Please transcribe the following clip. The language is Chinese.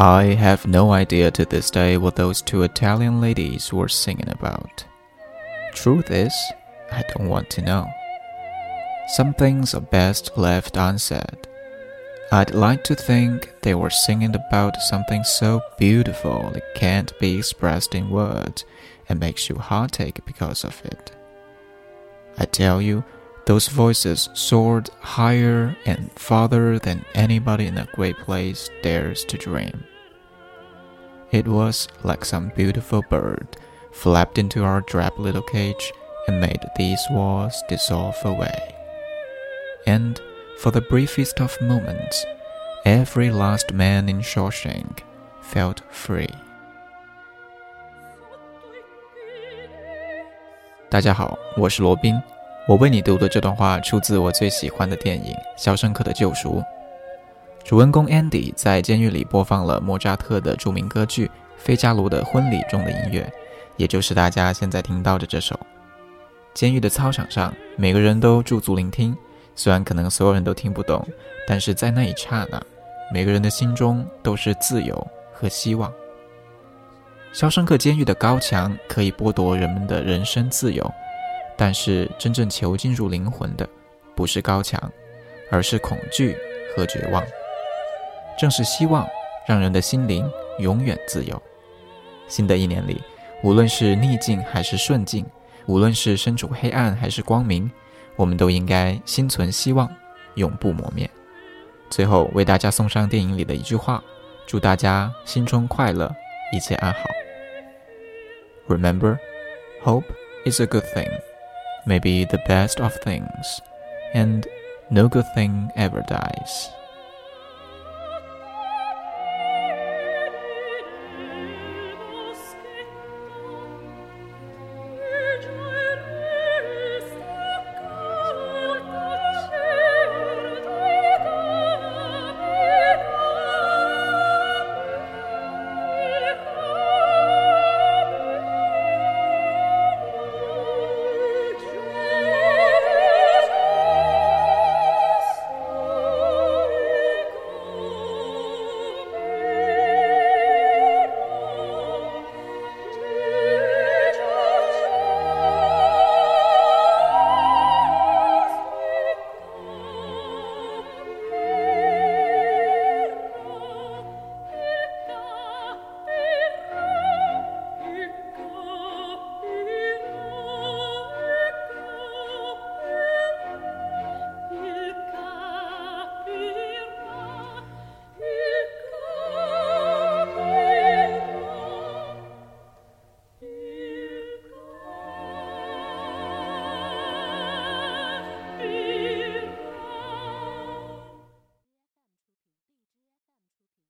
I have no idea to this day what those two Italian ladies were singing about. Truth is, I don't want to know. Some things are best left unsaid. I'd like to think they were singing about something so beautiful it can't be expressed in words and makes you heartache because of it. I tell you, those voices soared higher and farther than anybody in a great place dares to dream. It was like some beautiful bird flapped into our drab little cage and made these walls dissolve away. And for the briefest of moments, every last man in Shawshank felt free. 大家好，我是罗宾。 我为你读的这段话出自我最喜欢的电影《肖申克的救赎》。主人公 Andy 在监狱里播放了莫扎特的著名歌剧《费加罗的婚礼》中的音乐，也就是大家现在听到的这首。监狱的操场上，每个人都驻足聆听，虽然可能所有人都听不懂，但是在那一刹那，每个人的心中都是自由和希望。肖申克监狱的高墙可以剥夺人们的人身自由。但是，真正囚禁入灵魂的，不是高墙，而是恐惧和绝望。正是希望，让人的心灵永远自由。新的一年里，无论是逆境还是顺境，无论是身处黑暗还是光明，我们都应该心存希望，永不磨灭。最后，为大家送上电影里的一句话：祝大家心中快乐，一切安好。Remember, hope is a good thing. May be the best of things, and no good thing ever dies.